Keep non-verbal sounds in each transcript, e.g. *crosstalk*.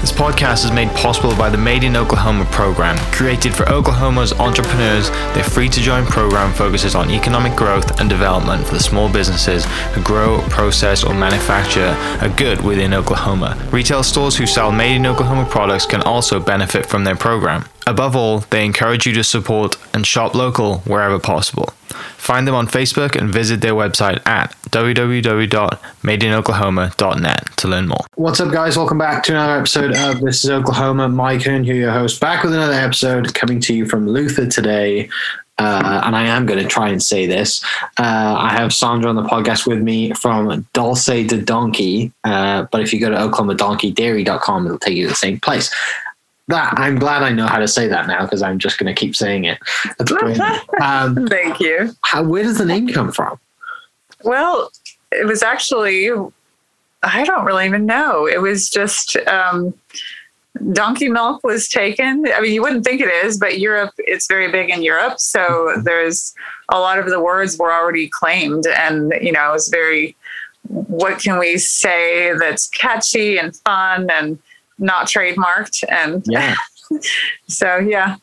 This podcast is made possible by the Made in Oklahoma program. Created for Oklahoma's entrepreneurs, their free to join program focuses on economic growth and development for the small businesses who grow, process, or manufacture a good within Oklahoma. Retail stores who sell Made in Oklahoma products can also benefit from their program. Above all, they encourage you to support and shop local wherever possible. Find them on Facebook and visit their website at www.madeinoklahoma.net to learn more. What's up, guys? Welcome back to another episode of This is Oklahoma. Mike Hearn here, your host, back with another episode coming to you from Luther today. Uh, and I am going to try and say this. Uh, I have Sandra on the podcast with me from Dulce de Donkey. Uh, but if you go to oklahomadonkey.dairy.com, it'll take you to the same place that I'm glad I know how to say that now because I'm just going to keep saying it. *laughs* Um, Thank you. How, where does the name come from? Well, it was actually I don't really even know. It was just um, donkey milk was taken. I mean, you wouldn't think it is, but Europe it's very big in Europe, so mm-hmm. there's a lot of the words were already claimed, and you know, it was very. What can we say that's catchy and fun and not trademarked. And yeah. *laughs* so, yeah.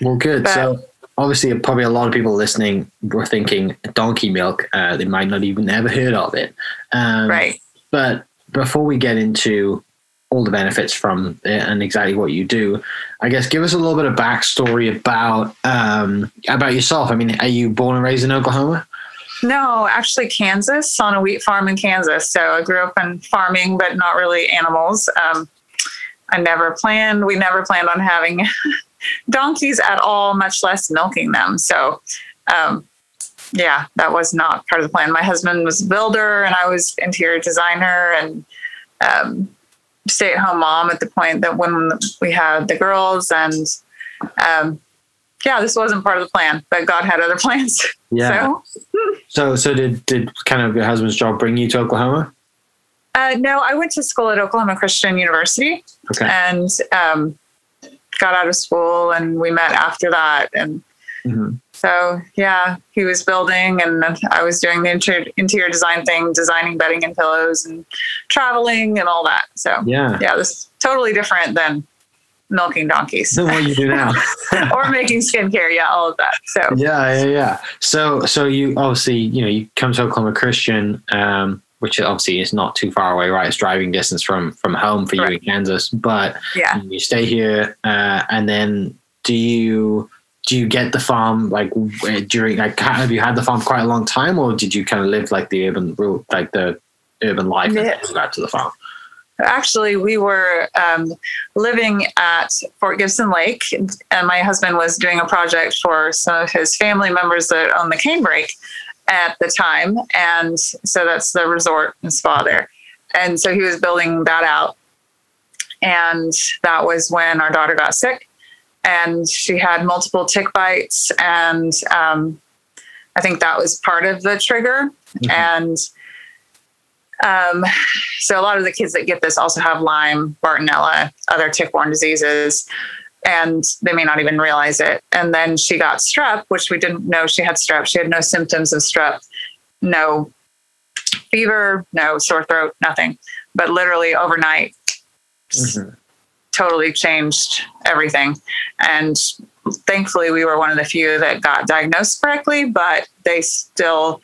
Well, good. But, so, obviously, probably a lot of people listening were thinking donkey milk. Uh, they might not even ever heard of it. Um, right. But before we get into all the benefits from it and exactly what you do, I guess give us a little bit of backstory about um, about yourself. I mean, are you born and raised in Oklahoma? No, actually, Kansas on a wheat farm in Kansas. So I grew up in farming, but not really animals. Um, I never planned, we never planned on having *laughs* donkeys at all, much less milking them. So, um, yeah, that was not part of the plan. My husband was a builder and I was interior designer and um, stay at home mom at the point that when we had the girls. And um, yeah, this wasn't part of the plan, but God had other *laughs* plans. Yeah. So, so, so did, did kind of your husband's job bring you to Oklahoma? Uh, no, I went to school at Oklahoma Christian University okay. and um, got out of school, and we met after that. And mm-hmm. so, yeah, he was building, and I was doing the interior, interior design thing, designing bedding and pillows, and traveling and all that. So, yeah, yeah, this is totally different than milking donkeys than what you do now *laughs* or making skincare yeah all of that so yeah yeah yeah so so you obviously you know you come to oklahoma christian um which obviously is not too far away, right? It's driving distance from from home for you in Kansas, but yeah, you stay here, uh, and then do you do you get the farm like during like have you had the farm quite a long time, or did you kind of live like the urban like the urban life yeah. and got to the farm? Actually, we were um, living at Fort Gibson Lake, and my husband was doing a project for some of his family members that own the canebrake at the time. And so that's the resort and spa there. And so he was building that out. And that was when our daughter got sick and she had multiple tick bites. And um, I think that was part of the trigger. Mm-hmm. And um, so a lot of the kids that get this also have Lyme, Bartonella, other tick-borne diseases and they may not even realize it. And then she got strep, which we didn't know she had strep. She had no symptoms of strep, no fever, no sore throat, nothing. But literally overnight, mm-hmm. totally changed everything. And thankfully, we were one of the few that got diagnosed correctly, but they still,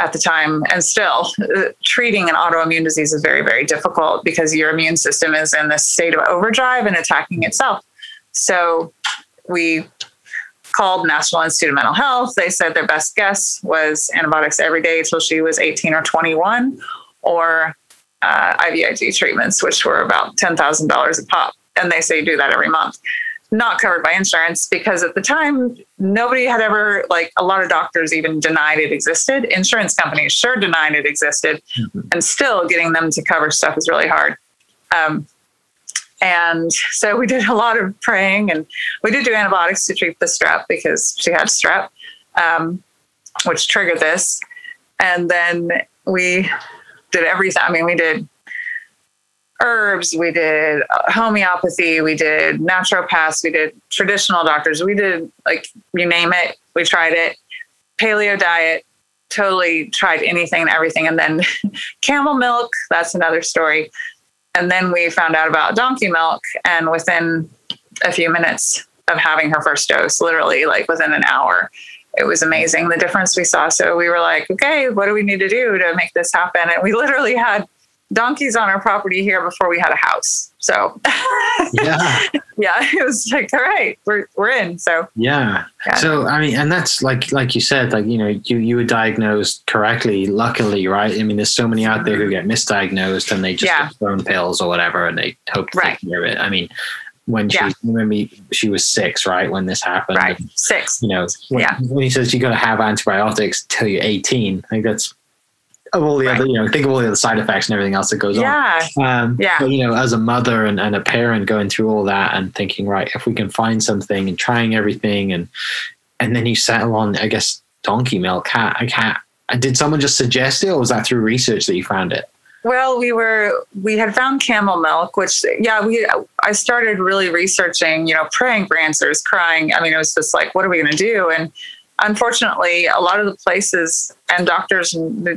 at the time, and still, uh, treating an autoimmune disease is very, very difficult because your immune system is in this state of overdrive and attacking itself. So we called National Institute of Mental Health. They said their best guess was antibiotics every day until she was 18 or 21, or uh, IVIG treatments, which were about $10,000 a pop. And they say do that every month. Not covered by insurance because at the time, nobody had ever, like a lot of doctors even denied it existed. Insurance companies sure denied it existed. Mm-hmm. And still getting them to cover stuff is really hard. Um, and so we did a lot of praying and we did do antibiotics to treat the strep because she had strep, um, which triggered this. And then we did everything. I mean, we did herbs, we did uh, homeopathy, we did naturopaths, we did traditional doctors, we did like you name it, we tried it. Paleo diet, totally tried anything and everything. And then *laughs* camel milk, that's another story. And then we found out about donkey milk, and within a few minutes of having her first dose, literally like within an hour, it was amazing the difference we saw. So we were like, okay, what do we need to do to make this happen? And we literally had donkeys on our property here before we had a house. So yeah, *laughs* yeah, it was like, all right, we're we're in. So yeah. Yeah. So I mean, and that's like like you said, like you know, you you were diagnosed correctly, luckily, right? I mean, there's so many out there who get misdiagnosed and they just Yeah. get thrown pills or whatever, and they hope to Right. take care of it. I mean, when she Yeah. remember she was six, right, when this happened. right, six. You know, when, Yeah. when he says you got to have antibiotics till you're 18, I think that's of all the Right. other, you know, think of all the other side effects and everything else that goes on. Yeah, Um, Yeah. But, you know, as a mother and, and a parent going through all that and thinking, right, if we can find something and trying everything and and then you settle on, I guess, donkey milk. How, I can't, did someone just suggest it or was that through research that you found it? Well, we were we had found camel milk, which yeah, we I started really researching, you know, praying for answers, crying. I mean, it was just like, what are we going to do? And unfortunately, a lot of the places and doctors,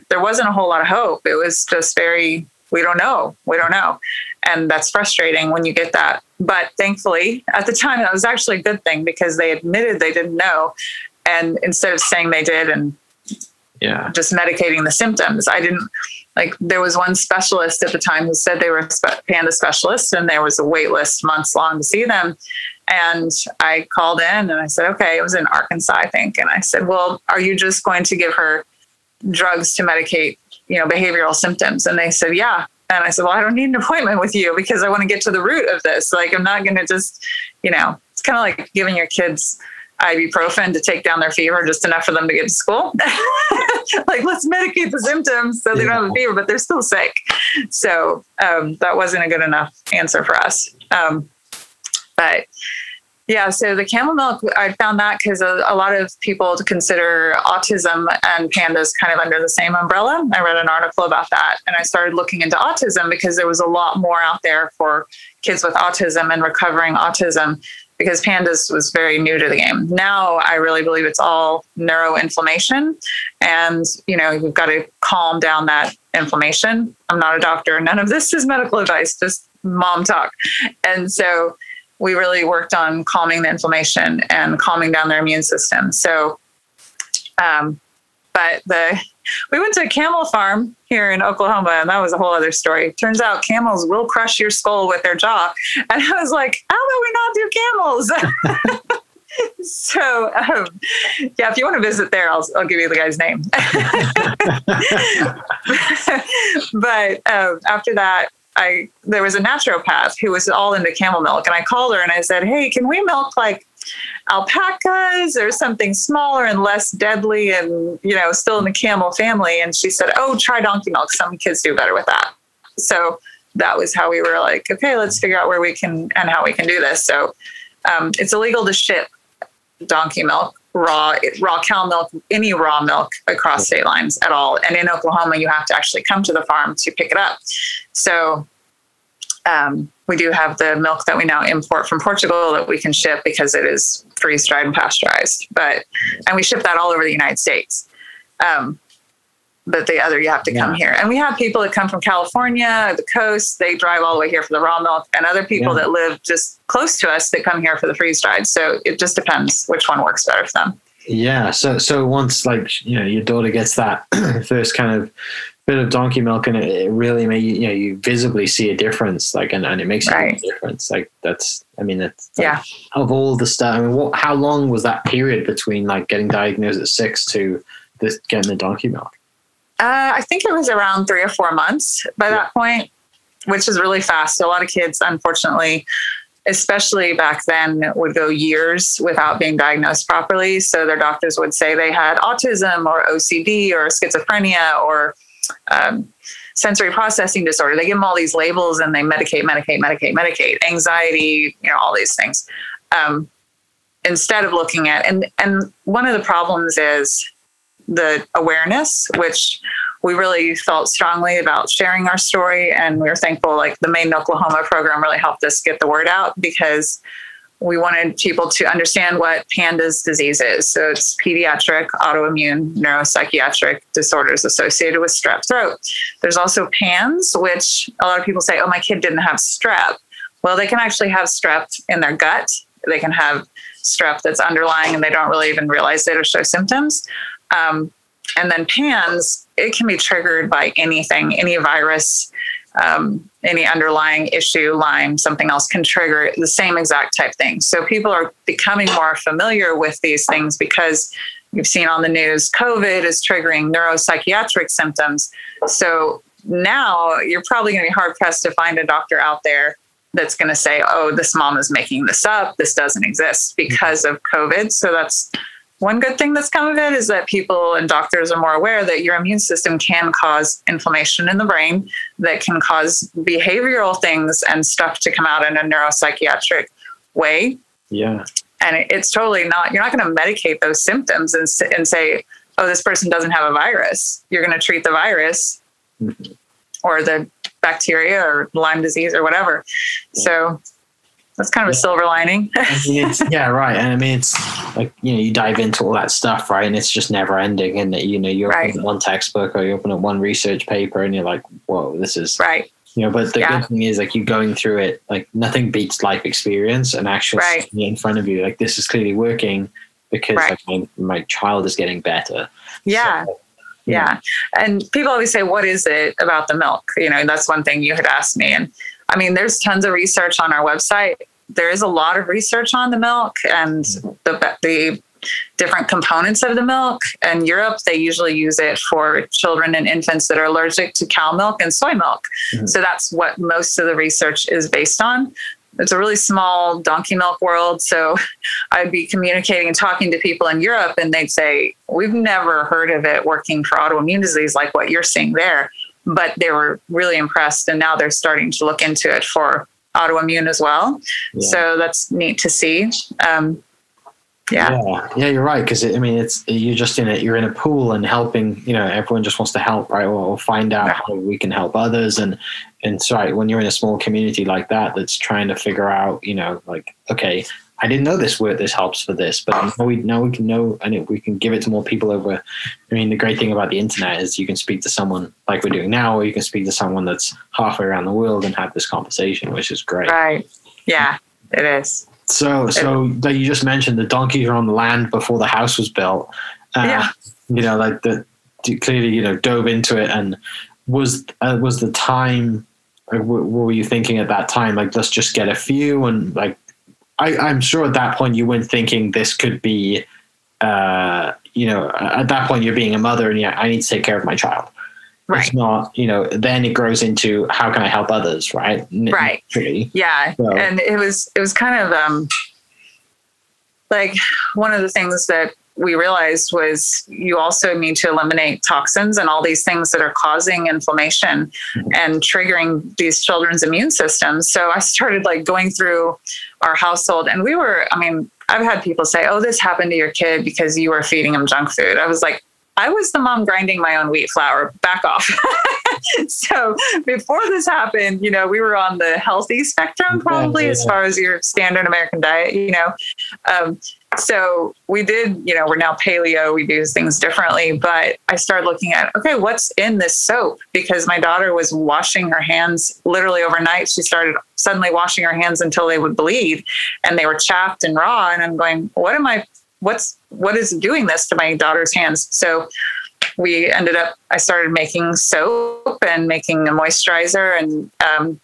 there wasn't a whole lot of hope. It was just very, we don't know, we don't know, and that's frustrating when you get that. But thankfully, at the time, that was actually a good thing because they admitted they didn't know, and instead of saying they did and Yeah. just medicating the symptoms. I didn't like there was one specialist at the time who said they were a panda specialist and there was a wait list months long to see them. And I called in and I said, okay, it was in Arkansas, I think. And I said, well, are you just going to give her drugs to medicate, you know, behavioral symptoms? And they said, yeah. And I said, well, I don't need an *laughs* appointment with you because I want to get to the root of this. Like, I'm not going to just, you know, it's kind of like giving your kids ibuprofen to take down their fever just enough for them to get to school. *laughs* like, let's medicate the symptoms so they don't have a fever, but they're still sick. So um, that wasn't a good enough answer for us. Um, but yeah, so the camel milk, I found that because a, a lot of people consider autism and PANDAS kind of under the same umbrella. I read an article about that and I started looking into autism because there was a lot more out there for kids with autism and recovering autism because PANDAS was very new to the game. Now I really believe it's all neuroinflammation and you know you've got to calm down that inflammation. I'm not a doctor. None of this is medical advice, just mom talk. And so we really worked on calming the inflammation and calming down their immune system. So um but the we went to a camel farm here in Oklahoma, and that was a whole other story. Turns out camels will crush your skull with their jaw. And I was like, how about we not do camels? *laughs* so, um, yeah, if you want to visit there, I'll, I'll give you the guy's name. *laughs* *laughs* but um, after that, I there was a naturopath who was all into camel milk, and I called her and I said, "Hey, can we milk like alpacas or something smaller and less deadly and you know still in the camel family? And she said oh try donkey milk. Some kids do better with that. So that was how we were like okay let's figure out where we can and how we can do this. So um, it's illegal to ship donkey milk raw raw cow milk any raw milk across state lines at all and in oklahoma you have to actually come to the farm to pick it up so um, we do have the milk that we now import from Portugal that we can ship because it is freeze dried and pasteurized. But and we ship that all over the United States. Um, but the other you have to come here, and we have people that come from California, the coast. They drive all the way here for the raw milk, and other people Yeah. that live just close to us that come here for the freeze dried. So it just depends which one works better for them. Yeah. So so once like you know your daughter gets that *clears throat* first kind of bit of donkey milk and it, it really may you know you visibly see a difference like and, and it makes a Right. difference like that's I mean that's like, Yeah. of all the stuff I mean what how long was that period between like getting diagnosed at six to this getting the donkey milk Uh, I think it was around three or four months by that point, which is really fast. So a lot of kids, unfortunately, especially back then, would go years without being diagnosed properly. So their doctors would say they had autism or OCD or schizophrenia or um, sensory processing disorder. They give them all these labels and they medicate, medicate, medicate, medicate, anxiety, you know, all these things. Um, instead of looking at and and one of the problems is the awareness, which we really felt strongly about sharing our story, and we were thankful. Like the Made in Oklahoma program really helped us get the word out because we wanted people to understand what PANDAS disease is. So it's pediatric autoimmune neuropsychiatric disorders associated with strep throat. There's also PANS, which a lot of people say, oh, my kid didn't have strep. Well, they can actually have strep in their gut. They can have strep that's underlying and they don't really even realize it or show symptoms. Um, and then PANS, it can be triggered by anything, any virus, um, any underlying issue, Lyme, something else can trigger the same exact type thing. So people are becoming more familiar with these things because you've seen on the news COVID is triggering neuropsychiatric symptoms. So now you're probably going to be hard pressed to find a doctor out there that's going to say, oh, this mom is making this up. This doesn't exist because of COVID. So that's one good thing that's come of it is that people and doctors are more aware that your immune system can cause inflammation in the brain that can cause behavioral things and stuff to come out in a neuropsychiatric way. Yeah. And it's totally not, you're not going to medicate those symptoms and, and say, oh, this person doesn't have a virus. You're going to treat the virus mm-hmm. or the bacteria or Lyme disease or whatever. Yeah. So that's kind of a silver lining. *laughs* I mean, yeah, right. And I mean, it's like you know, you dive into all that stuff, right? And it's just never ending. And you know, you open right. one textbook or you open up one research paper, and you're like, "Whoa, this is right." You know, but the yeah. good thing is, like, you're going through it, like, nothing beats life experience and actually right. in front of you. Like, this is clearly working because right. like, my, my child is getting better. Yeah. So, yeah. And people always say, what is it about the milk? You know, that's one thing you had asked me. And I mean, there's tons of research on our website. There is a lot of research on the milk and the, the different components of the milk. In Europe, they usually use it for children and infants that are allergic to cow milk and soy milk. Mm-hmm. So that's what most of the research is based on. It's a really small donkey milk world. So *laughs* I'd be communicating and talking to people in Europe, and they'd say, We've never heard of it working for autoimmune disease like what you're seeing there but they were really impressed and now they're starting to look into it for autoimmune as well yeah. so that's neat to see um, yeah. yeah. yeah you're right because i mean it's you're just in it you're in a pool and helping you know everyone just wants to help right or, or find out yeah. how we can help others and and sorry when you're in a small community like that that's trying to figure out you know like okay I didn't know this word this helps for this, but now we now we can know and it, we can give it to more people over. I mean, the great thing about the internet is you can speak to someone like we're doing now, or you can speak to someone that's halfway around the world and have this conversation, which is great. Right. Yeah, it is. So, so like you just mentioned, the donkeys are on the land before the house was built. Uh, yeah. You know, like the clearly, you know, dove into it, and was uh, was the time. Like, What were you thinking at that time? Like, let's just get a few and like I, I'm sure at that point you weren't thinking this could be, uh, you know, at that point you're being a mother and yeah, I need to take care of my child. Right. It's not, you know, then it grows into how can I help others, right? Right. Yeah. So. And it was, it was kind of, um, like one of the things that we realized was you also need to eliminate toxins and all these things that are causing inflammation and triggering these children's immune systems. So I started like going through our household and we were, I mean, I've had people say, oh, this happened to your kid because you were feeding him junk food. I was like, I was the mom grinding my own wheat flour. Back off. *laughs* so before this happened, you know, we were on the healthy spectrum, probably yeah, yeah. as far as your standard American diet. You know, um, so we did, you know, we're now paleo, we do things differently. But I started looking at, okay, what's in this soap? Because my daughter was washing her hands literally overnight. She started suddenly washing her hands until they would bleed and they were chapped and raw. And I'm going, what am I, what's, what is doing this to my daughter's hands? So we ended up, I started making soap and making a moisturizer and, um,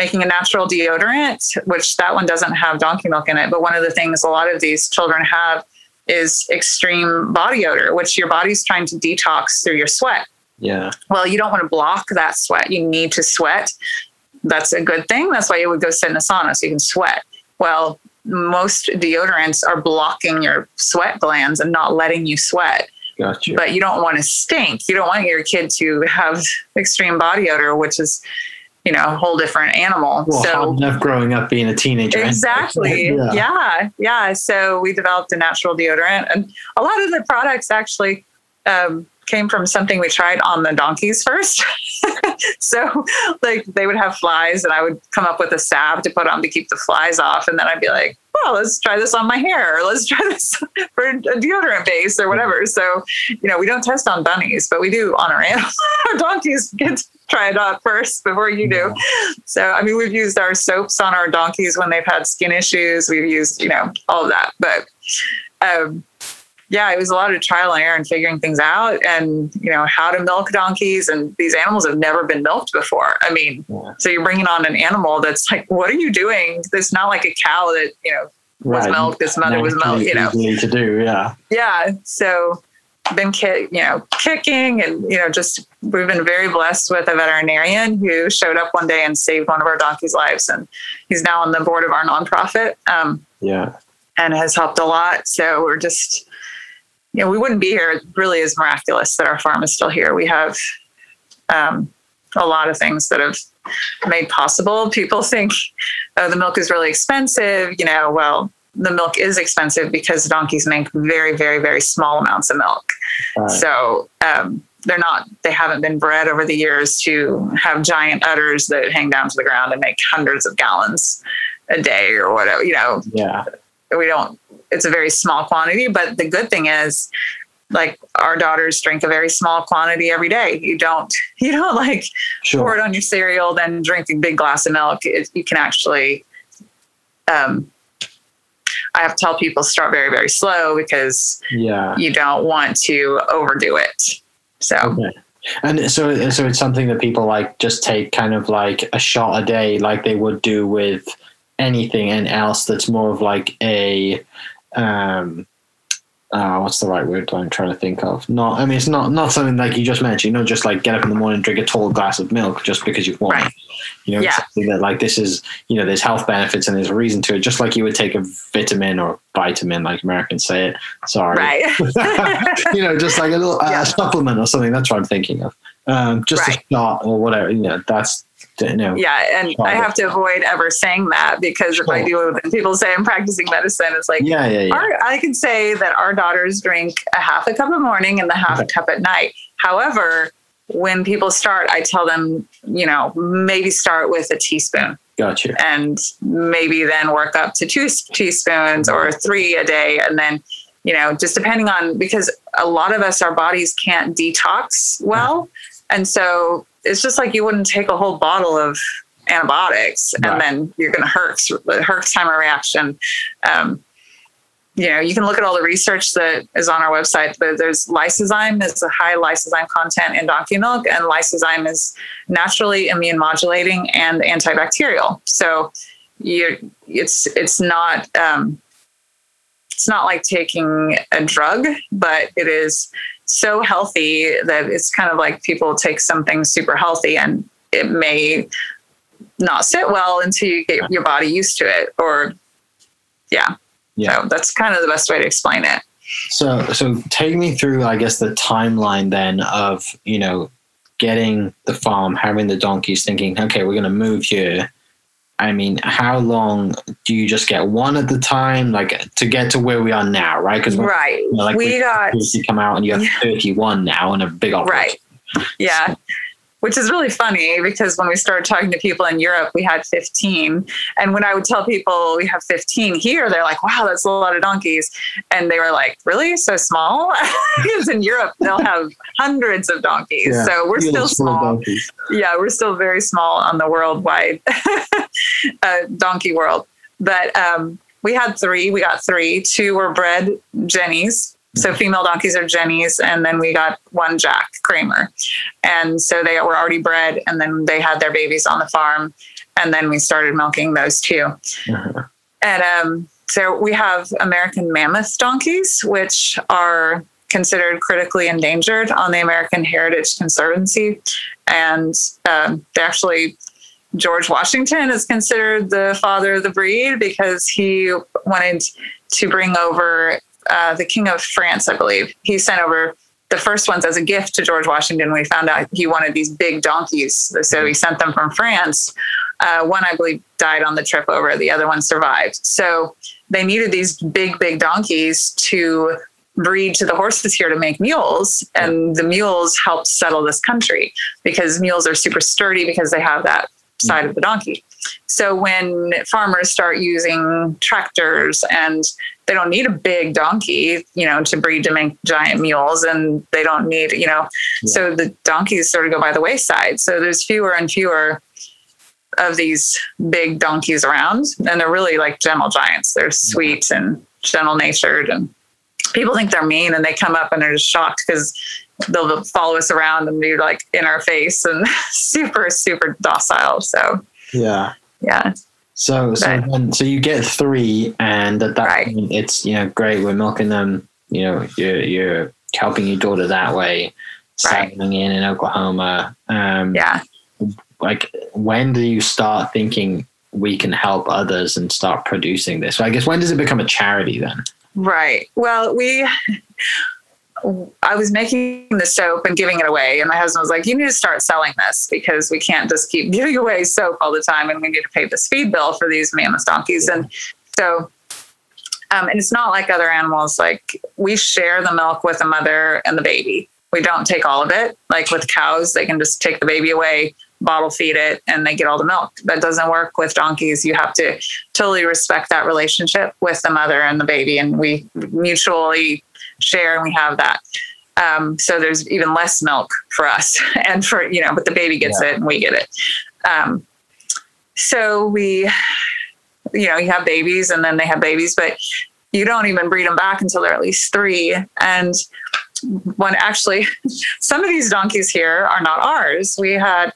making a natural deodorant, which that one doesn't have donkey milk in it. But one of the things a lot of these children have is extreme body odor, which your body's trying to detox through your sweat. Yeah. Well, you don't want to block that sweat. You need to sweat. That's a good thing. That's why you would go sit in a sauna so you can sweat. Well, most deodorants are blocking your sweat glands and not letting you sweat. Gotcha. But you don't want to stink. You don't want your kid to have extreme body odor, which is you know, a whole different animal. Well, so enough growing up being a teenager. Exactly. *laughs* Yeah. yeah. yeah. So we developed a natural deodorant and a lot of the products actually um, came from something we tried on the donkeys first. *laughs* so like they would have flies and I would come up with a salve to put on to keep the flies off. And then I'd be like, well, let's try this on my hair or let's try *laughs* this for a deodorant base or whatever. So, you know, we don't test on bunnies, but we do on our animals. our donkeys get to try it out first before you do. So, I mean, we've used our soaps on our donkeys when they've had skin issues. We've used, you know, all of that. But, um, yeah, it was a lot of trial and error and figuring things out and, you know, how to milk donkeys. And these animals have never been milked before. I mean, yeah. so you're bringing on an animal that's like, what are you doing? It's not like a cow that, you know, was right. milked, this mother was milked, you know. to do, yeah. Yeah. So been kick, you know, kicking and, you know, just we've been very blessed with a veterinarian who showed up one day and saved one of our donkeys' lives. And he's now on the board of our nonprofit. Um, yeah. And has helped a lot. So we're just, you know, we wouldn't be here. It really is miraculous that our farm is still here. We have um, a lot of things that have made possible. People think, oh, the milk is really expensive. You know, well, the milk is expensive because donkeys make very, very, very small amounts of milk. Right. So um, they're not, they haven't been bred over the years to have giant udders that hang down to the ground and make hundreds of gallons a day or whatever, you know. Yeah. We don't it's a very small quantity. But the good thing is, like our daughters drink a very small quantity every day. You don't *laughs* you don't like sure. pour it on your cereal, then drink a big glass of milk. It, you can actually. Um, I have to tell people start very very slow because yeah you don't want to overdo it. So. Okay. And so, so it's something that people like just take kind of like a shot a day, like they would do with anything and else. That's more of like a um, uh, what's the right word I'm trying to think of? Not, I mean, it's not not something like you just mentioned. You know, just like get up in the morning drink a tall glass of milk just because you want. Right. You know, yeah. something that like this is, you know, there's health benefits and there's a reason to it. Just like you would take a vitamin or vitamin, like Americans say it. Sorry. Right. *laughs* *laughs* you know, just like a little uh, supplement or something. That's what I'm thinking of. Um, just right. a shot or whatever. You know, that's know. Yeah, and I have to avoid ever saying that because if I do, and people say I'm practicing medicine. It's like, yeah, yeah, yeah. Our, I can say that our daughters drink a half a cup of morning and the half okay. a cup at night. However, when people start, I tell them, you know, maybe start with a teaspoon. Gotcha. And maybe then work up to two teaspoons or three a day, and then you know, just depending on because a lot of us, our bodies can't detox well. And so it's just like you wouldn't take a whole bottle of antibiotics right. and then you're going to hurt Herx of reaction. Um, you know, you can look at all the research that is on our website. There's lysozyme is a high lysozyme content in donkey milk, and lysozyme is naturally immune modulating and antibacterial. So you, it's it's not um, it's not like taking a drug, but it is so healthy that it's kind of like people take something super healthy and it may not sit well until you get your body used to it or yeah. Yeah. So that's kind of the best way to explain it. So so take me through i guess the timeline then of you know getting the farm having the donkeys thinking okay we're going to move here I mean, how long do you just get one at the time, like to get to where we are now, right? Because right, you know, like we, got you come out and you have yeah. *laughs* 31 now and a big operation. Right. Yeah which is really funny because when we started talking to people in Europe, we had 15. And when I would tell people we have 15 here, they're like, wow, that's a lot of donkeys. And they were like, really? So small? *laughs* because in Europe, they'll have hundreds of donkeys. Yeah, so we're still small. Yeah, we're still very small on the worldwide *laughs* uh, donkey world. But um, we had three. We got three. Two were bred Jennies so female donkeys are Jennies, and then we got one Jack Kramer, and so they were already bred, and then they had their babies on the farm, and then we started milking those 2 uh-huh. And um, so we have American mammoth donkeys, which are considered critically endangered on the American Heritage Conservancy, and um, they actually George Washington is considered the father of the breed because he wanted to bring over uh, the King of France, I believe. He sent over the first ones as a gift to George Washington. We found out he wanted these big donkeys, so he sent them from France. Uh, one, I believe, died on the trip over. The other one survived. So they needed these big, big donkeys to breed to the horses here to make mules and the mules helped settle this country because mules are super sturdy because they have that side of the donkey so when farmers start using tractors and they don't need a big donkey, you know, to breed to make giant mules and they don't need, you know, yeah. so the donkeys sort of go by the wayside. So there's fewer and fewer of these big donkeys around and they're really like gentle giants. They're sweet and gentle natured and people think they're mean and they come up and they're just shocked because they'll follow us around and be like in our face and *laughs* super, super docile. So yeah. Yeah. So so then, so you get three, and at that right. point, it's you know great. We're milking them. You know, you're you're helping your daughter that way. Settling right. in in Oklahoma. Um, yeah. Like, when do you start thinking we can help others and start producing this? So I guess when does it become a charity then? Right. Well, we I was making the soap and giving it away. And my husband was like, You need to start selling this because we can't just keep *laughs* giving away soap all the time and we need to pay the feed bill for these mammoth donkeys. And so, um, and it's not like other animals, like we share the milk with the mother and the baby. We don't take all of it. Like with cows, they can just take the baby away, bottle feed it, and they get all the milk. That doesn't work with donkeys. You have to totally respect that relationship with the mother and the baby. And we mutually share and we have that. Um, so there's even less milk for us *laughs* and for, you know, but the baby gets yeah. it and we get it. Um, so we, you know, you have babies and then they have babies, but you don't even breed them back until they're at least three. And when actually *laughs* some of these donkeys here are not ours. We had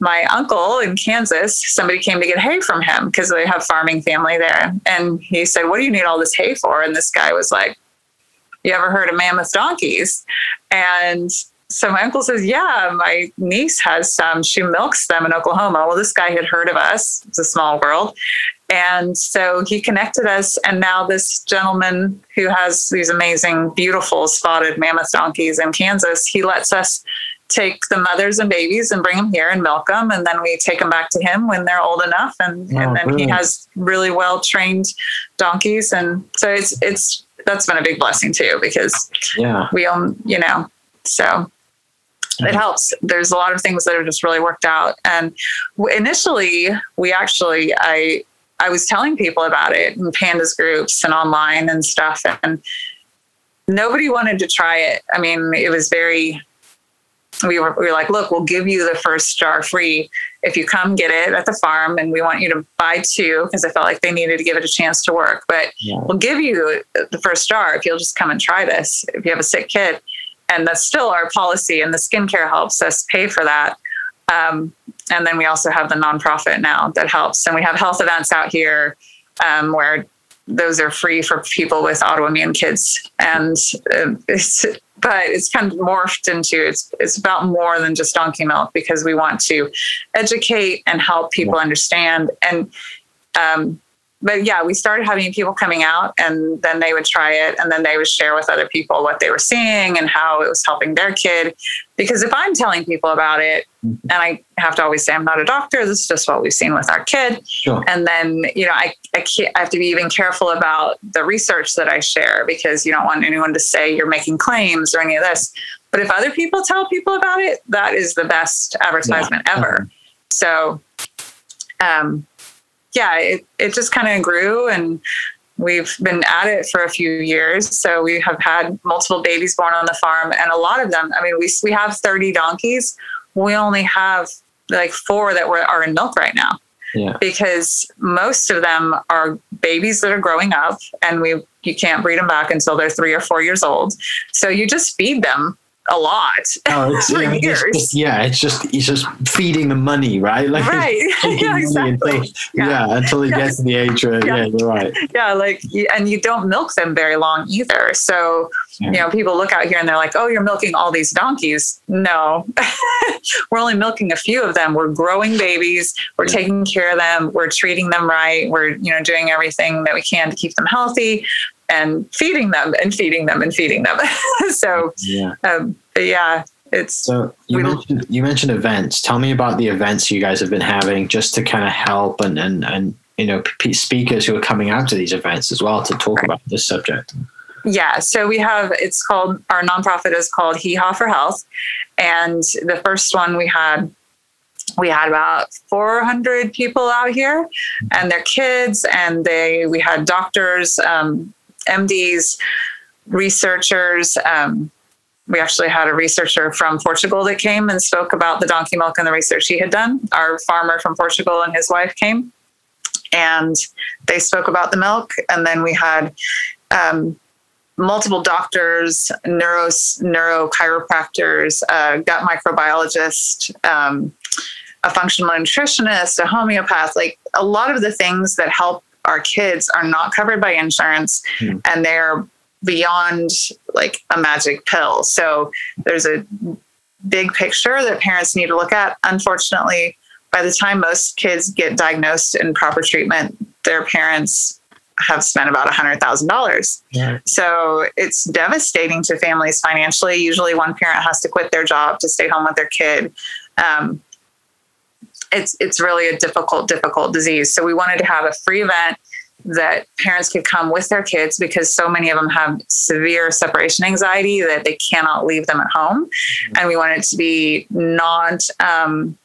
my uncle in Kansas, somebody came to get hay from him because they have farming family there. And he said, What do you need all this hay for? And this guy was like, you ever heard of mammoth donkeys? And so my uncle says, Yeah, my niece has some. She milks them in Oklahoma. Well, this guy had heard of us. It's a small world. And so he connected us. And now this gentleman who has these amazing, beautiful spotted mammoth donkeys in Kansas, he lets us take the mothers and babies and bring them here and milk them. And then we take them back to him when they're old enough. And, oh, and then brilliant. he has really well trained donkeys. And so it's, it's, that's been a big blessing too because yeah. we own you know so it helps. There's a lot of things that have just really worked out. And initially we actually i i was telling people about it in PANDAS groups and online and stuff and nobody wanted to try it. I mean it was very we were, we were like look we'll give you the first jar free if you come get it at the farm and we want you to buy two because I felt like they needed to give it a chance to work. But yeah. we'll give you the first jar if you'll just come and try this. If you have a sick kid, and that's still our policy, and the skincare helps us pay for that. Um, and then we also have the nonprofit now that helps, and we have health events out here um, where those are free for people with autoimmune kids, and uh, it's but it's kind of morphed into it's it's about more than just donkey milk because we want to educate and help people understand. And um, but yeah, we started having people coming out and then they would try it and then they would share with other people what they were seeing and how it was helping their kid. Because if I'm telling people about it, mm-hmm. and I have to always say, I'm not a doctor, this is just what we've seen with our kid. Sure. And then, you know, I, I, I have to be even careful about the research that I share because you don't want anyone to say you're making claims or any of this. But if other people tell people about it, that is the best advertisement yeah. ever. So, um, yeah, it, it just kind of grew and we've been at it for a few years. So we have had multiple babies born on the farm and a lot of them, I mean, we, we have 30 donkeys. We only have like four that were, are in milk right now. Yeah. Because most of them are babies that are growing up and we you can't breed them back until they're three or four years old. So you just feed them a lot oh, *laughs* it's, for yeah, years. It's just, yeah, it's just it's just feeding the money, right? *laughs* Like right, *laughs* yeah, exactly. Until, yeah. yeah. until it yeah. gets to the age where yeah. you're right. Yeah, like and you don't milk them very long either. So you know, people look out here and they're like, "Oh, you're milking all these donkeys." No, we're only milking a few of them. We're growing babies. We're taking care of them. We're treating them right. We're you know doing everything that we can to keep them healthy and feeding them and feeding them and feeding them. *laughs* so yeah, um, yeah, it's so you mentioned you mentioned events. Tell me about the events you guys have been having, just to kind of help and and and you know speakers who are coming out to these events as well to talk right. about this subject. Yeah, so we have it's called our nonprofit is called Hee Haw for Health, and the first one we had we had about 400 people out here and their kids and they we had doctors um, mds researchers um, we actually had a researcher from portugal that came and spoke about the donkey milk and the research he had done. Our farmer from portugal and his wife came and they spoke about the milk. And then we had um, multiple doctors neuro neurochiropractors uh, gut microbiologist um, a functional nutritionist, a homeopath, like a lot of the things that help our kids are not covered by insurance mm. and they're beyond like a magic pill. So there's a big picture that parents need to look at. Unfortunately, by the time most kids get diagnosed in proper treatment, their parents have spent about $100,000. Yeah. So it's devastating to families financially. Usually, one parent has to quit their job to stay home with their kid. Um, it's it's really a difficult difficult disease so we wanted to have a free event that parents could come with their kids because so many of them have severe separation anxiety that they cannot leave them at home mm-hmm. and we wanted it to be not um,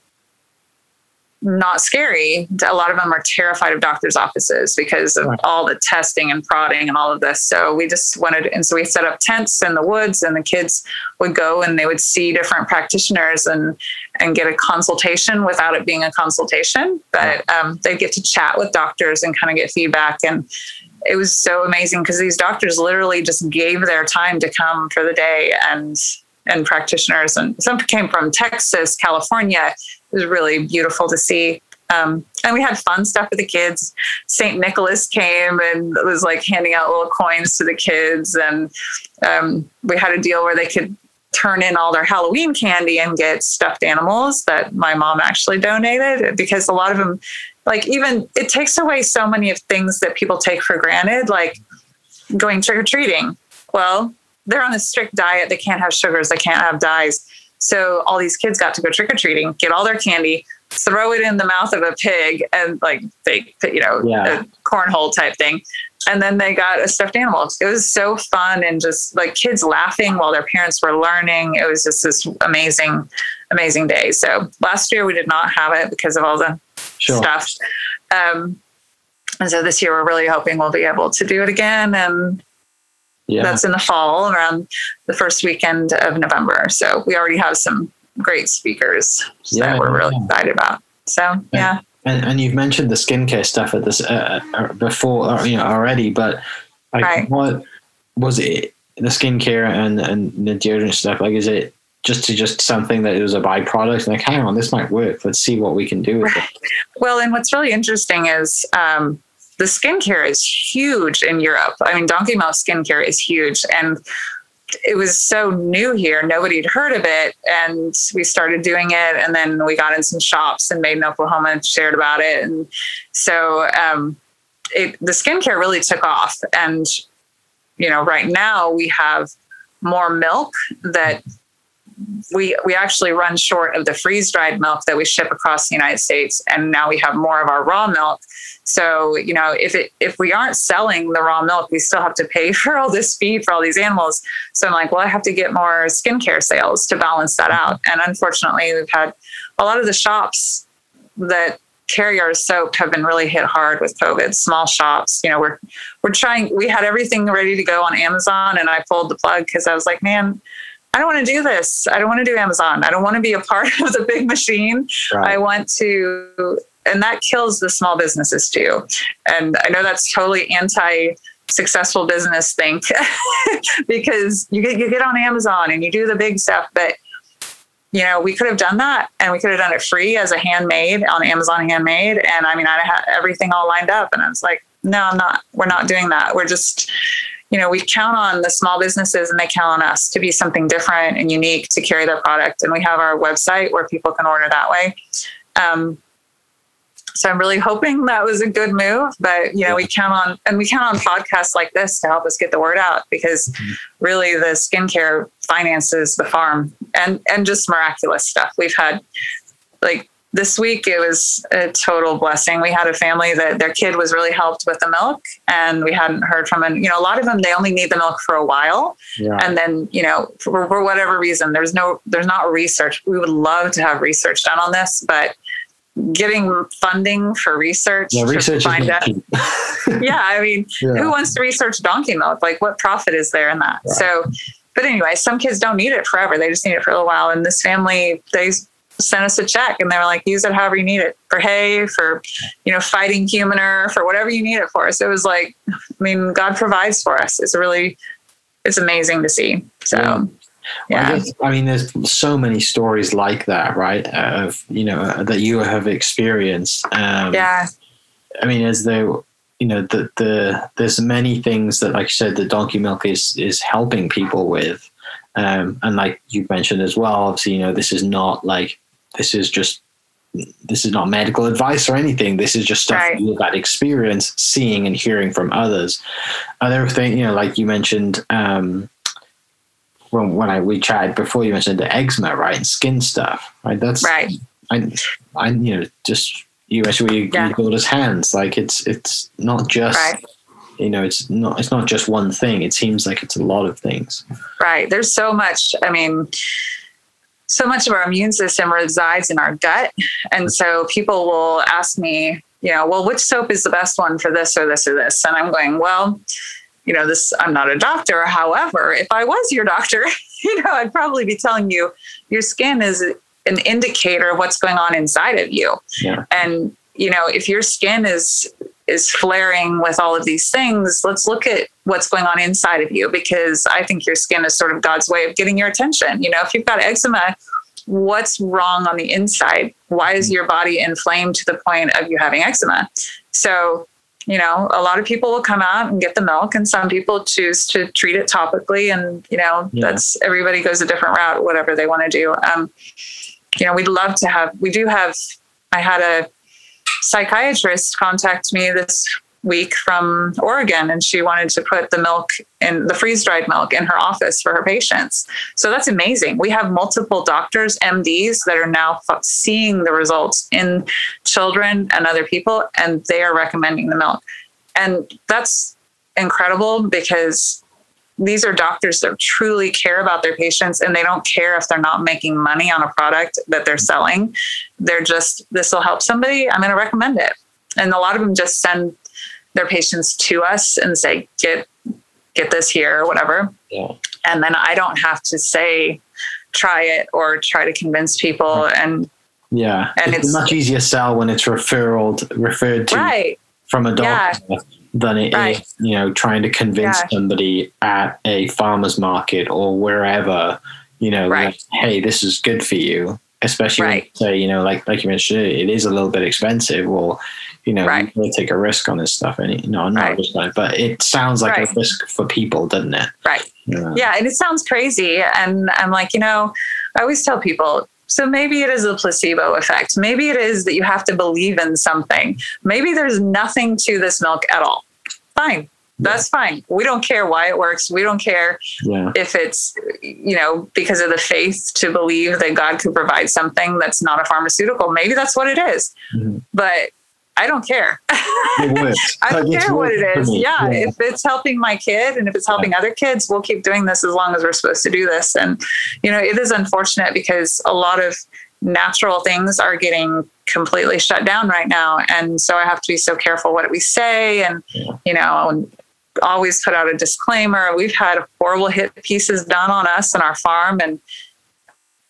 not scary. A lot of them are terrified of doctors' offices because of all the testing and prodding and all of this. So we just wanted, and so we set up tents in the woods, and the kids would go and they would see different practitioners and and get a consultation without it being a consultation. But um, they get to chat with doctors and kind of get feedback and. It was so amazing because these doctors literally just gave their time to come for the day and and practitioners and some came from Texas, California, was really beautiful to see. Um, and we had fun stuff with the kids. St. Nicholas came and was like handing out little coins to the kids. And um, we had a deal where they could turn in all their Halloween candy and get stuffed animals that my mom actually donated because a lot of them, like, even it takes away so many of things that people take for granted, like going trick or treating. Well, they're on a strict diet. They can't have sugars, they can't have dyes. So all these kids got to go trick or treating, get all their candy, throw it in the mouth of a pig, and like they, you know, yeah. a cornhole type thing. And then they got a stuffed animal. It was so fun and just like kids laughing while their parents were learning. It was just this amazing, amazing day. So last year we did not have it because of all the sure. stuff. Um, and so this year we're really hoping we'll be able to do it again and yeah. That's in the fall around the first weekend of November. So we already have some great speakers yeah, that we're really excited about. So yeah. And, and you've mentioned the skincare stuff at this uh, uh before, uh, you know, already. But like, right. what was it? The skincare and and the deodorant stuff. Like, is it just to just something that is a byproduct? Like, hang on, this might work. Let's see what we can do with right. it. Well, and what's really interesting is um, the skincare is huge in Europe. I mean, donkey milk skincare is huge. And it was so new here. Nobody had heard of it. And we started doing it. And then we got in some shops and Made in Oklahoma and shared about it. And so um, it, the skincare really took off. And, you know, right now we have more milk that we we actually run short of the freeze dried milk that we ship across the United States, and now we have more of our raw milk. So you know, if it if we aren't selling the raw milk, we still have to pay *laughs* for all this feed for all these animals. So I'm like, well, I have to get more skincare sales to balance that out. And unfortunately, we've had a lot of the shops that carry our soap have been really hit hard with COVID. Small shops, you know, we're we're trying. We had everything ready to go on Amazon, and I pulled the plug because I was like, man I don't want to do this. I don't want to do Amazon. I don't want to be a part *laughs* of the big machine. Right. I want to, and that kills the small businesses too. And I know that's totally anti successful business think *laughs* because you get, you get on Amazon and you do the big stuff, but you know, we could have done that and we could have done it free as a handmade on Amazon handmade. And I mean, I had everything all lined up and I was like, no, I'm not, we're not doing that. We're just, you know, we count on the small businesses and they count on us to be something different and unique to carry their product. And we have our website where people can order that way. Um, so I'm really hoping that was a good move, but you know, we count on and we count on podcasts like this to help us get the word out because mm-hmm. really the skincare finances the farm and and just miraculous stuff. We've had like this week it was a total blessing. We had a family that their kid was really helped with the milk, and we hadn't heard from them. You know, a lot of them they only need the milk for a while, Yeah. and then you know for, for whatever reason there's no there's not research. We would love to have research done on this, but getting funding for research yeah, to research find out. *laughs* *laughs* Yeah, I mean, Yeah. who wants to research donkey milk? Like, what profit is there in that? Right. So, but anyway, some kids don't need it forever. They just need it for a little while. And this family, they sent us a check and they were like, use it however you need it for hay, for, you know, fighting humaner, for whatever you need it for. So it was like, I mean, God provides for us. It's really, it's amazing to see. So, Yeah. yeah. I, guess, I mean, there's so many stories like that, right? Uh, of you know uh, that you have experienced. Um, Yeah. I mean, as though you know the the there's many things that, like you said, the donkey milk is is helping people with, um, and like you mentioned as well, obviously, you know, this is not like this is just this is not medical advice or anything. This is just stuff Right. you've had experience seeing and hearing from others. Other thing, you know, like you mentioned. Um, when, when I we chatted before, you mentioned the eczema, right, and skin stuff, right? That's Right. I, I, you know, just you actually you, Yeah. you called us hands. Like it's it's not just Right. you know it's not it's not just one thing. It seems like it's a lot of things. Right. There's so much, I mean, so much of our immune system resides in our gut. And so people will ask me, you know, well, which soap is the best one for this or this or this? And I'm going, well, you know, this, I'm not a doctor. However, if I was your doctor, *laughs* you know, I'd probably be telling you your skin is an indicator of what's going on inside of you. Yeah. And, you know, if your skin is, is flaring with all of these things, let's look at what's going on inside of you because I think your skin is sort of God's way of getting your attention. You know, if you've got eczema, what's wrong on the inside? Why is your body inflamed to the point of you having eczema? So, you know, a lot of people will come out and get the milk, and some people choose to treat it topically. And, you know, Yeah. that's everybody goes a different route, whatever they want to do. Um, you know, we'd love to have, we do have, I had a psychiatrist contact me this week from Oregon and she wanted to put the milk in the freeze dried milk in her office for her patients. So that's amazing. We have multiple doctors, MDs that are now seeing the results in children and other people and they are recommending the milk. And that's incredible because these are doctors that truly care about their patients and they don't care if they're not making money on a product that they're selling. They're just, this will help somebody. I'm going to recommend it. And a lot of them just send their patients to us and say, get, get this here or whatever. Yeah. And then I don't have to say, try it or try to convince people. And Yeah. And it's, it's- much easier sell when it's referred referred to right, from a Yeah. doctor than it is, Right. you know, trying to convince Yeah. somebody at a farmer's market or wherever, you know, Right. like, hey, this is good for you. Especially when you say, you know, like like you mentioned, it is a little bit expensive. Well, you know, Right. you gotta take a risk on this stuff. And you know, not Right. just like, but it sounds like Right. a risk for people, doesn't it? right. Yeah. Yeah, and it sounds crazy. And I'm like, you know, I always tell people, so maybe it is a placebo effect. Maybe it is that you have to believe in something. Maybe there's nothing to this milk at all. Fine. That's fine. We don't care why it works. We don't care Yeah. if it's, you know, because of the faith to believe that God could provide something that's not a pharmaceutical. Maybe that's what it is. Mhm. But I don't care. *laughs* I don't care what it is. it for is. me. Yeah, if it's helping my kid and if it's helping other kids, we'll keep doing this as long as we're supposed to do this. And you know, it is unfortunate because a lot of natural things are getting completely shut down right now, and so I have to be so careful what we say, and Yeah. you know, and always put out a disclaimer. We've had horrible hit pieces done on us and our farm, and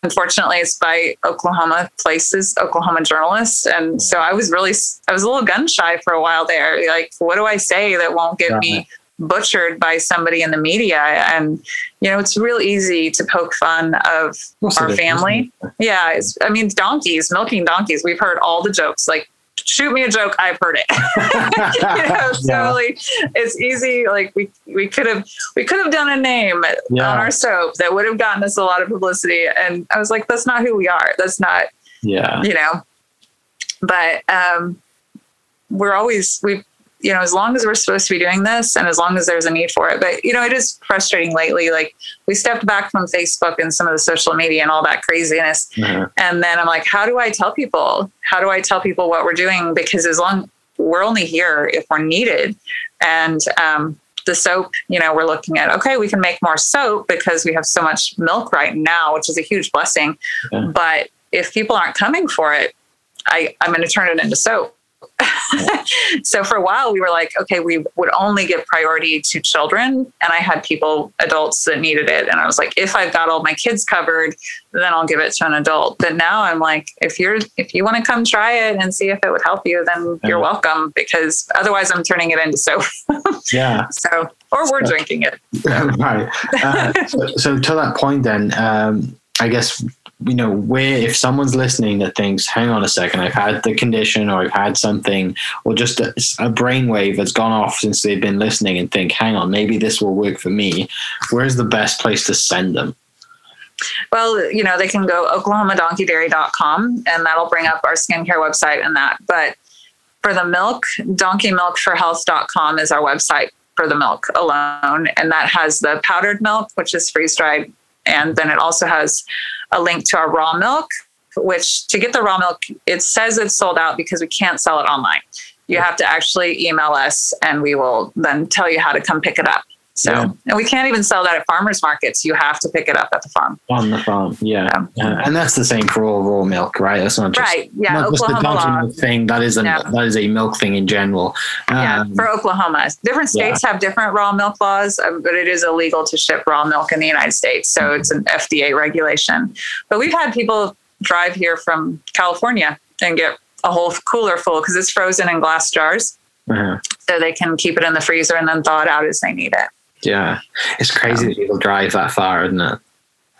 unfortunately it's by oklahoma places oklahoma journalists. And so i was really i was a little gun shy for a while there. Like what do i say that won't get me butchered by somebody in the media? And you know it's real easy to poke fun of Most of our it, family. yeah it's i mean donkeys milking donkeys. We've heard all the jokes like shoot me a joke i've heard it *laughs* you know, *laughs* so Yeah. like it's easy. Like we we could have we could have done a name Yeah. on our soap that would have gotten us a lot of publicity. And I was like, that's not who we are. That's not Yeah. you know. But um, we're always we you know, as long as we're supposed to be doing this and as long as there's a need for it. But, you know, it is frustrating lately. Like we stepped back from Facebook and some of the social media and all that craziness. Uh-huh. And then I'm like, how do I tell people? How do I tell people what we're doing? Because as long we're only here if we're needed. And um, the soap, you know, we're looking at, okay, we can make more soap because we have so much milk right now, which is a huge blessing. Yeah. But if people aren't coming for it, I, I'm going to turn it into soap. *laughs* so for a while we were like okay we would only give priority to children. And i had people adults that needed it. And i was like if i've got all my kids covered then i'll give it to an adult. But now i'm like if you're if you want to come try it and see if it would help you then you're welcome. Because otherwise i'm turning it into soap. *laughs* Yeah. so or we're drinking it. *laughs* Right. Uh, so, so to that point, then, um, I guess you know where if someone's listening that thinks, "Hang on a second, I've had the condition, or I've had something, or just a, a brainwave that's gone off since they've been listening, and think, "Hang on, maybe this will work for me." Where's the best place to send them? Well, you know, they can go oklahomadonkey.dairy.com and that'll bring up our skincare website and that. But for the milk, donkeymilkforhealth.com is our website for the milk alone. And that has the powdered milk, which is freeze dried. And then it also has a link to our raw milk, which to get the raw milk, it says it's sold out because we can't sell it online. You have to actually email us and we will then tell you how to come pick it up. So, Yeah. and we can't even sell that at farmers markets. You have to pick it up at the farm. On the farm, yeah, Yeah. Uh, and that's the same for all raw milk, right? That's not just Right. Yeah. not just the Oklahoma milk thing. That is a Yeah. that is a milk thing in general. Yeah. Um, For Oklahoma, different states have different raw milk laws, um, but it is illegal to ship raw milk in the United States. So it's an FDA regulation. But we've had people drive here from California and get a whole cooler full because it's frozen in glass jars. uh-huh. So they can keep it in the freezer and then thaw it out as they need it. Yeah, it's crazy that people drive that far, isn't it?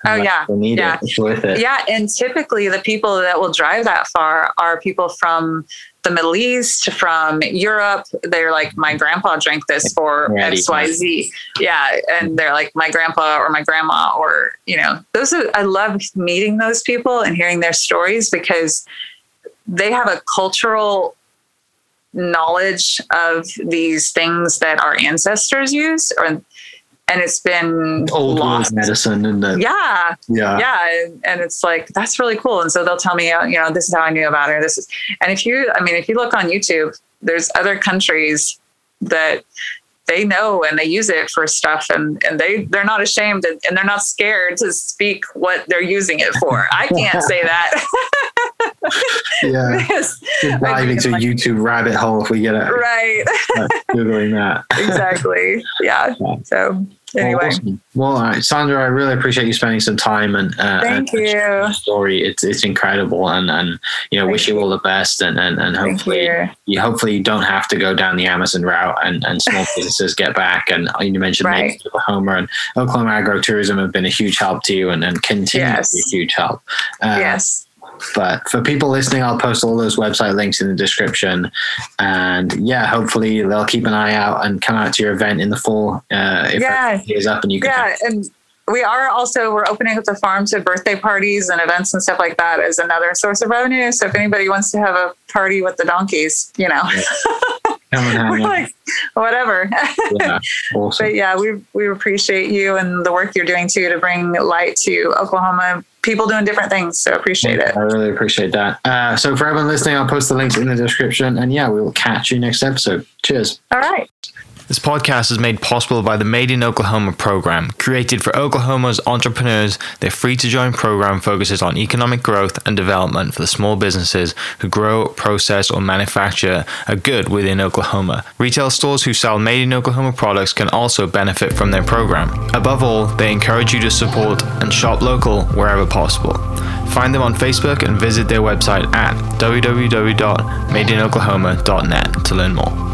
Oh, yeah. need Yeah. it. It's worth it. Yeah, and typically the people that will drive that far are people from the Middle East, from Europe. They're like, my grandpa drank this for. X, Y, Z. Yeah, and they're like, my grandpa or my grandma, or you know, those are. I love meeting those people and hearing their stories because they have a cultural knowledge of these things that our ancestors used, or and it's been Old lost. medicine and the, Yeah, yeah, yeah and, and it's like that's really cool. And so they'll tell me you know this is how i knew about it this is and if you i mean if you look on youtube there's other countries that they know and they use it for stuff and, and they they're not ashamed and, and they're not scared to speak what they're using it for. I can't say that. *laughs* Yeah. *laughs* Because- Dive I mean, into like- YouTube rabbit hole if we get it. right. *laughs* Googling that. exactly. Yeah. So anyway Awesome. Well, right, Sandra, I really appreciate you spending some time and uh, Thank and you. story. It's it's incredible, and and you know, Thank wish you all the best, and and, and hopefully you you hopefully you don't have to go down the Amazon route and, and small businesses get back. And you mentioned Right. Oklahoma and Oklahoma agritourism have been a huge help to you and, and continue Yes. to be a huge help. Uh, yes But for people listening, I'll post all those website links in the description. And yeah, hopefully they'll keep an eye out and come out to your event in the fall. Uh, if Yeah. it is up and you can. yeah and we are also we're opening up the farm to birthday parties and events and stuff like that as another source of revenue so if anybody wants to have a party with the donkeys you know *laughs* we're like whatever *laughs* yeah, awesome. but yeah we we appreciate you and the work you're doing too to bring light to oklahoma people doing different things so appreciate it I really appreciate that. Uh, so for everyone listening, I'll post the links in the description. And yeah, we will catch you next episode. Cheers. all right This podcast is made possible by the Made in Oklahoma program, created for Oklahoma's entrepreneurs. Their free to join program focuses on economic growth and development for the small businesses who grow, process, or manufacture a good within Oklahoma. Retail stores who sell Made in Oklahoma products can also benefit from their program. Above all, they encourage you to support and shop local wherever possible. Find them on Facebook and visit their website at www.madeinoklahoma.net to learn more.